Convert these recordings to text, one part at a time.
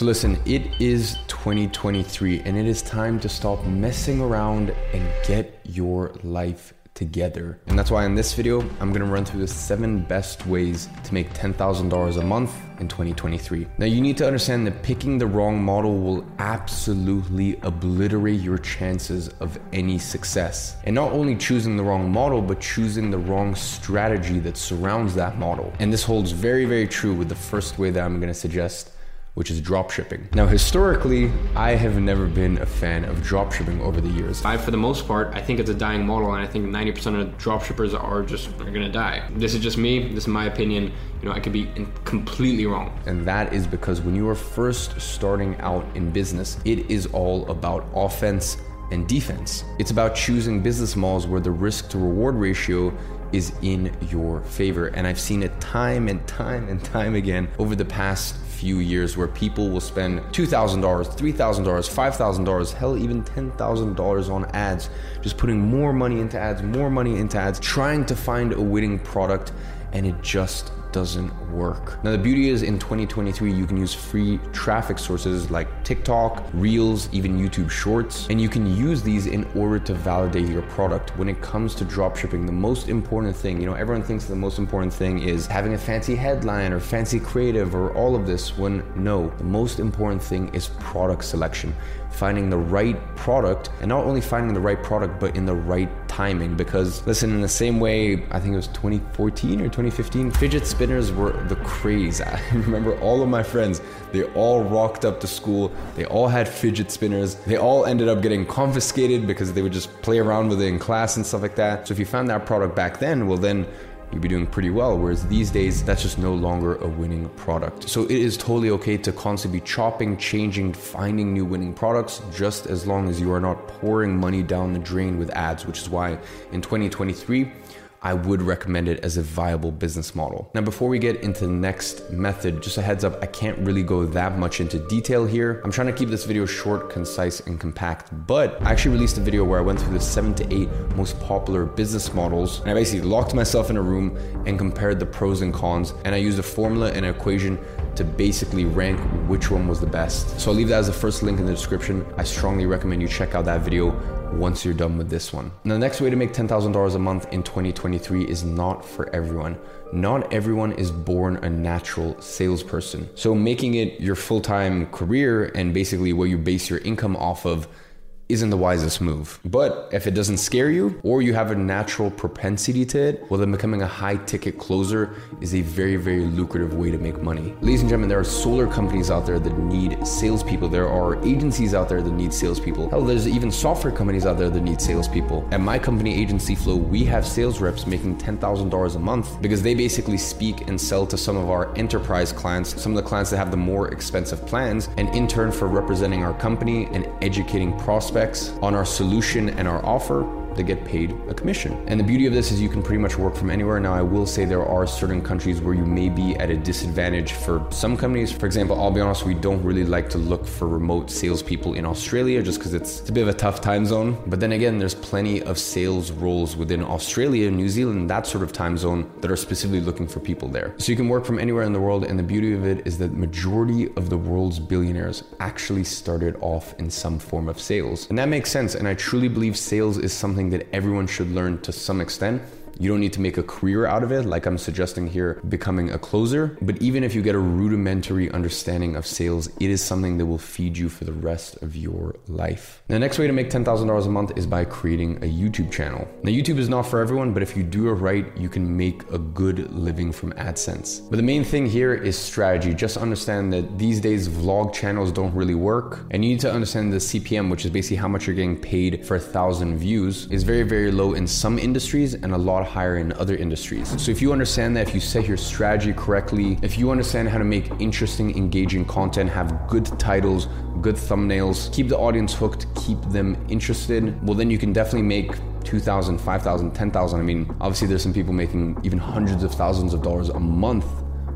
So listen, it is 2023 and it is time to stop messing around and get your life together. And that's why in this video, I'm gonna run through the seven best ways to make $10,000 a month in 2023. Now, you need to understand that picking the wrong model will absolutely obliterate your chances of any success. And not only choosing the wrong model, but choosing the wrong strategy that surrounds that model. And this holds very, very true with the first way that I'm gonna suggest which is dropshipping. Now, historically, I have never been a fan of dropshipping over the years. I, for the most part, I think it's a dying model, and I think 90% of dropshippers are just are gonna die. This is just me. This is my opinion. You know, I could be completely wrong. And that is because when you are first starting out in business, it is all about offense and defense. It's about choosing business models where the risk to reward ratio is in your favor. And I've seen it time and time and time again over the past few years where people will spend $2,000, $3,000, $5,000, hell, even $10,000 on ads, just putting more money into ads, more money into ads, trying to find a winning product, and it just doesn't work. Now, the beauty is in 2023, you can use free traffic sources like TikTok, Reels, even YouTube Shorts, and you can use these in order to validate your product. When it comes to dropshipping, the most important thing, you know, everyone thinks the most important thing is having a fancy headline or fancy creative or all of this, when no, the most important thing is product selection finding the right product and not only finding the right product but in the right timing. Because listen in the same way i think it was 2014 or 2015 fidget spinners were the craze. I remember all of my friends they all rocked up to school they all had fidget spinners they all ended up getting confiscated because they would just play around with it in class and stuff like that. So if you found that product back then well then you'd be doing pretty well. Whereas these days, that's just no longer a winning product. So it is totally okay to constantly be chopping, changing, finding new winning products, just as long as you are not pouring money down the drain with ads, which is why in 2023, I would recommend it as a viable business model. Now, before we get into the next method, just a heads up, I can't really go that much into detail here. I'm trying to keep this video short, concise, and compact, but I actually released a video where I went through the seven to eight most popular business models. And I basically locked myself in a room and compared the pros and cons. And I used a formula and an equation to basically rank which one was the best. So I'll leave that as the first link in the description. I strongly recommend you check out that video once you're done with this one. Now, the next way to make $10,000 a month in 2023 is not for everyone. Not everyone is born a natural salesperson. So, making it your full time career and basically what you base your income off of isn't the wisest move. But if it doesn't scare you or you have a natural propensity to it, well, then becoming a high ticket closer is a very, very lucrative way to make money. Ladies and gentlemen, there are solar companies out there that need salespeople. There are agencies out there that need salespeople. Hell, there's even software companies out there that need salespeople. At my company, Agency Flow, we have sales reps making $10,000 a month because they basically speak and sell to some of our enterprise clients, some of the clients that have the more expensive plans, and in turn for representing our company and educating prospects on our solution and our offer they get paid a commission. And the beauty of this is you can pretty much work from anywhere. Now, I will say there are certain countries where you may be at a disadvantage for some companies. For example, I'll be honest, we don't really like to look for remote salespeople in Australia just because it's, it's a bit of a tough time zone. But then again, there's plenty of sales roles within Australia, New Zealand, that sort of time zone that are specifically looking for people there. So you can work from anywhere in the world. And the beauty of it is that the majority of the world's billionaires actually started off in some form of sales. And that makes sense. And I truly believe sales is something something that everyone should learn to some extent you don't need to make a career out of it, like I'm suggesting here, becoming a closer. But even if you get a rudimentary understanding of sales, it is something that will feed you for the rest of your life. The next way to make $10,000 a month is by creating a YouTube channel. Now, YouTube is not for everyone, but if you do it right, you can make a good living from AdSense. But the main thing here is strategy. Just understand that these days vlog channels don't really work. And you need to understand the CPM, which is basically how much you're getting paid for a thousand views, is very, very low in some industries and a lot higher in other industries. So if you understand that, if you set your strategy correctly, if you understand how to make interesting, engaging content, have good titles, good thumbnails, keep the audience hooked, keep them interested, well, then you can definitely make 2,000, 5,000, 10,000. I mean, obviously, there's some people making even hundreds of thousands of dollars a month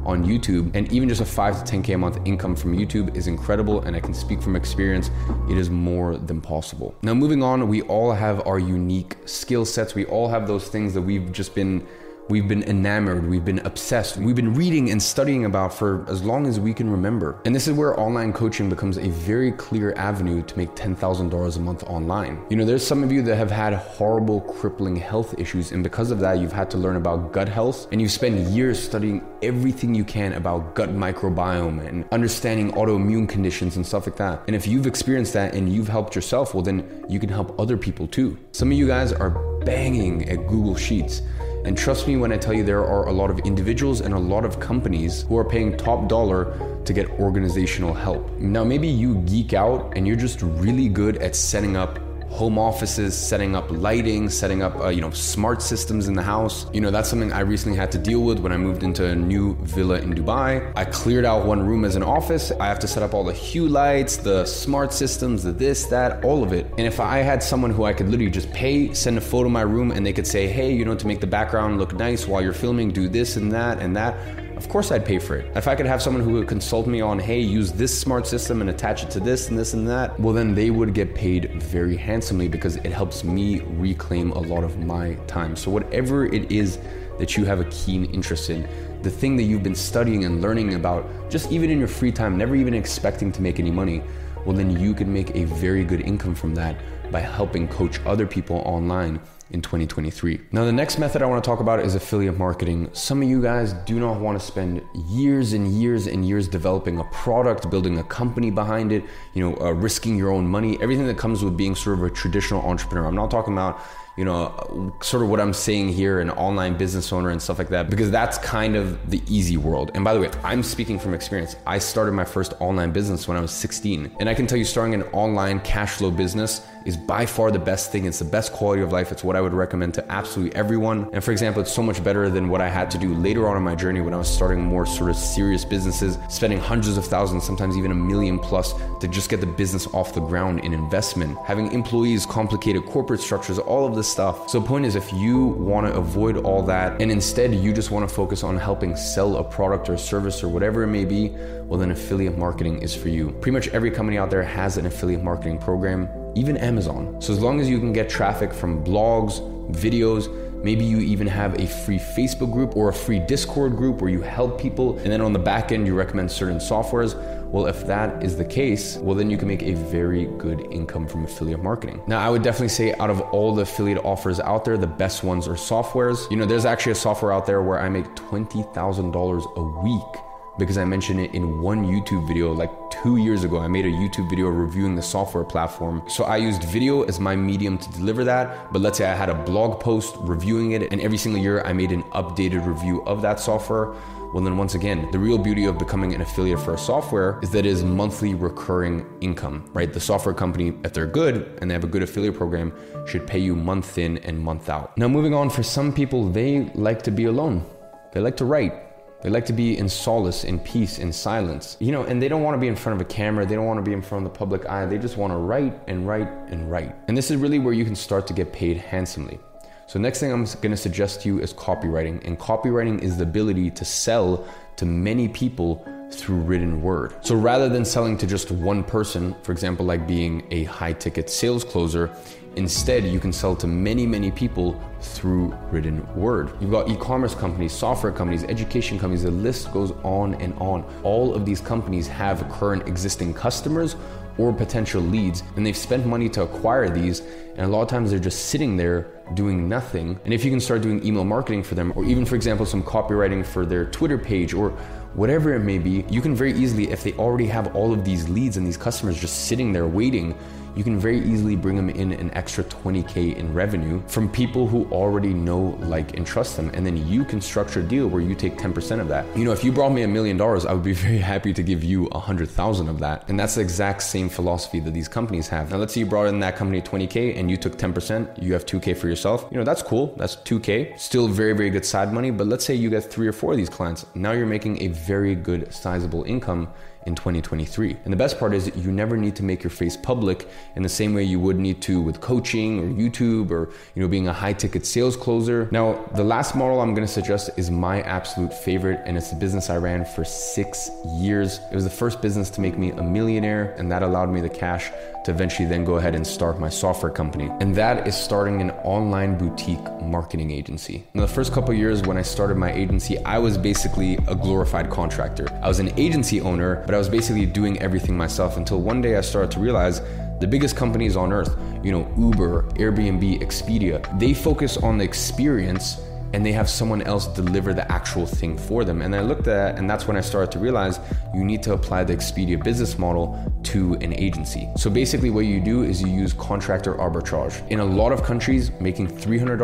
on YouTube. And even just a 5 to 10K a month income from YouTube is incredible. And I can speak from experience, it is more than possible. Now, moving on, we all have our unique skill sets. We all have those things that we've just been we've been enamored, we've been obsessed, we've been reading and studying about for as long as we can remember. And this is where online coaching becomes a very clear avenue to make $10,000 a month online. You know, there's some of you that have had horrible, crippling health issues, and because of that, you've had to learn about gut health, and you've spent years studying everything you can about gut microbiome and understanding autoimmune conditions and stuff like that. And if you've experienced that and you've helped yourself, well, then you can help other people too. Some of you guys are banging at Google Sheets. And trust me when I tell you, there are a lot of individuals and a lot of companies who are paying top dollar to get organizational help. Now, maybe you geek out and you're just really good at setting up home offices, setting up lighting, setting up uh, you know smart systems in the house. You know that's something I recently had to deal with when I moved into a new villa in Dubai. I cleared out one room as an office. I have to set up all the hue lights, the smart systems, the this, that, all of it. And if I had someone who I could literally just pay, send a photo of my room, and they could say, hey, you know, to make the background look nice while you're filming, do this and that and that of course I'd pay for it. If I could have someone who would consult me on, hey, use this smart system and attach it to this and this and that, well, then they would get paid very handsomely because it helps me reclaim a lot of my time. So, whatever it is that you have a keen interest in, the thing that you've been studying and learning about, just even in your free time, never even expecting to make any money, well, then you can make a very good income from that by helping coach other people online in 2023. Now, the next method I want to talk about is affiliate marketing. Some of you guys do not want to spend years and years and years developing a product, building a company behind it, you know, uh, risking your own money, everything that comes with being sort of a traditional entrepreneur. I'm not talking about you know, sort of what I'm saying here, an online business owner and stuff like that, because that's kind of the easy world. And by the way, I'm speaking from experience. I started my first online business when I was 16. And I can tell you, starting an online cash flow business is by far the best thing. It's the best quality of life. It's what I would recommend to absolutely everyone. And for example, it's so much better than what I had to do later on in my journey when I was starting more sort of serious businesses, spending hundreds of thousands, sometimes even a million plus to just get the business off the ground in investment, having employees, complicated corporate structures, all of this stuff. So, the point is, if you want to avoid all that and instead you just want to focus on helping sell a product or service or whatever it may be, well, then affiliate marketing is for you. Pretty much every company out there has an affiliate marketing program even Amazon. So as long as you can get traffic from blogs, videos, maybe you even have a free Facebook group or a free Discord group where you help people, and then on the back end you recommend certain softwares. Well, if that is the case, well, then you can make a very good income from affiliate marketing. Now, I would definitely say out of all the affiliate offers out there, the best ones are softwares. You know, there's actually a software out there where I make $20,000 a week because I mentioned it in one YouTube video like two years ago. I made a YouTube video reviewing the software platform. So I used video as my medium to deliver that. But let's say I had a blog post reviewing it, and every single year I made an updated review of that software. Well, then once again, the real beauty of becoming an affiliate for a software is that it is monthly recurring income, right? The software company, if they're good and they have a good affiliate program, should pay you month in and month out. Now, moving on, for some people, they like to be alone. They like to write. They like to be in solace, in peace, in silence. You know, and they don't want to be in front of a camera. They don't want to be in front of the public eye. They just want to write and write and write. And this is really where you can start to get paid handsomely. So, next thing I'm going to suggest to you is copywriting. And copywriting is the ability to sell to many people through written word. So rather than selling to just one person, for example, like being a high ticket sales closer, Instead, you can sell to many, many people through written word. You've got e commerce companies, software companies, education companies, the list goes on and on. All of these companies have current existing customers or potential leads, and they've spent money to acquire these, and a lot of times they're just sitting there doing nothing. And if you can start doing email marketing for them, or even, for example, some copywriting for their Twitter page, or whatever it may be, you can very easily, if they already have all of these leads and these customers just sitting there waiting, you can very easily bring them in an extra 20K in revenue from people who already know, like, and trust them. And then you can structure a deal where you take 10% of that. You know, if you brought me a million dollars, I would be very happy to give you a hundred thousand of that. And that's the exact same philosophy that these companies have. Now, let's say you brought in that company 20K and you took 10%, you have 2K for yourself. You know, that's cool. That's 2K. Still very, very good side money. But let's say you get three or four of these clients. Now you're making a very good, sizable income in 2023. And the best part is you never need to make your face public in the same way you would need to with coaching or YouTube or you know being a high ticket sales closer. Now, the last model I'm going to suggest is my absolute favorite and it's the business I ran for 6 years. It was the first business to make me a millionaire and that allowed me the cash to eventually then go ahead and start my software company. And that is starting an online boutique marketing agency. In the first couple years when I started my agency, I was basically a glorified contractor. I was an agency owner, but I was basically doing everything myself until one day I started to realize the biggest companies on earth, you know, Uber, Airbnb, Expedia, they focus on the experience and they have someone else deliver the actual thing for them. And I looked at and that's when I started to realize you need to apply the Expedia business model to an agency. So basically, what you do is you use contractor arbitrage. In a lot of countries, making $300,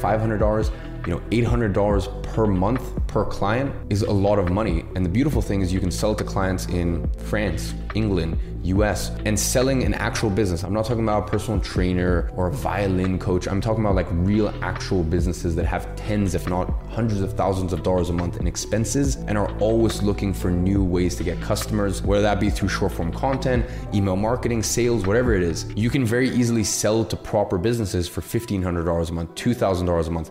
$500, you know, $800 per month per client is a lot of money. And the beautiful thing is you can sell to clients in France, England, US, and selling an actual business. I'm not talking about a personal trainer or a violin coach. I'm talking about like real actual businesses that have tens, if not hundreds of thousands of dollars a month in expenses and are always looking for new ways to get customers, whether that be through short form content, email marketing, sales, whatever it is. You can very easily sell to proper businesses for $1,500 a month, $2,000 a month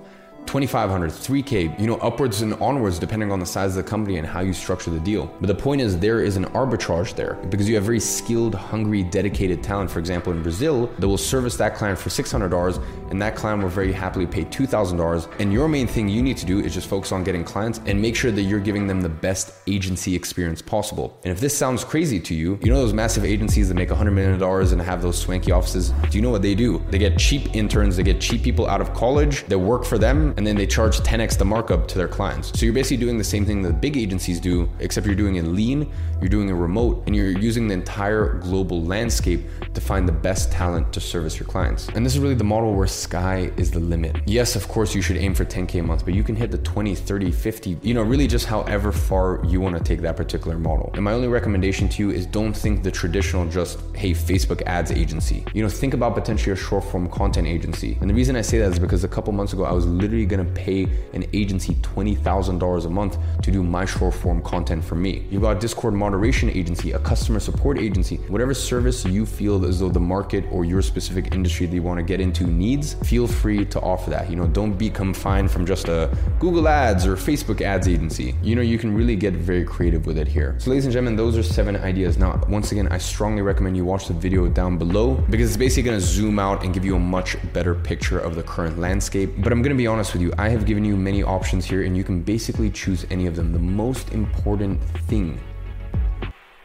2500 3k you know upwards and onwards depending on the size of the company and how you structure the deal. But the point is there is an arbitrage there because you have very skilled hungry dedicated talent. For example in brazil that will service that client for $600 and that client will very happily pay $2000 and your main thing you need to do is just focus on getting clients and make sure that you're giving them the best agency experience possible. And if this sounds crazy to you you know those massive agencies that make $100 million and have those swanky offices? Do you know what they do? They get cheap interns they get cheap people out of college that work for them and then they charge 10x the markup to their clients. So you're basically doing the same thing that big agencies do, except you're doing it lean, you're doing it remote, and you're using the entire global landscape to find the best talent to service your clients. And this is really the model where sky is the limit. Yes, of course, you should aim for 10K a month, but you can hit the 20, 30, 50, you know, really just however far you want to take that particular model. And my only recommendation to you is don't think the traditional just, hey, Facebook ads agency. You know, think about potentially a short form content agency. And the reason I say that is because a couple months ago, I was literally going to pay an agency $20,000 a month to do my short form content for me. You've got a Discord moderation agency, a customer support agency, whatever service you feel as though the market or your specific industry that you want to get into needs, feel free to offer that. You know, don't be confined from just a Google Ads or Facebook ads agency. You know, you can really get very creative with it here. So, ladies and gentlemen, those are seven ideas. Now, once again, I strongly recommend you watch the video down below because it's basically going to zoom out and give you a much better picture of the current landscape. But I'm going to be honest with you, I have given you many options here and you can basically choose any of them. The most important thing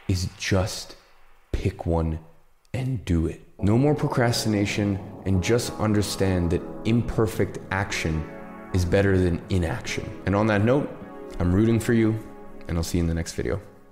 is just pick one and do it. No more procrastination and just understand that imperfect action is better than inaction. And on that note, I'm rooting for you and I'll see you in the next video.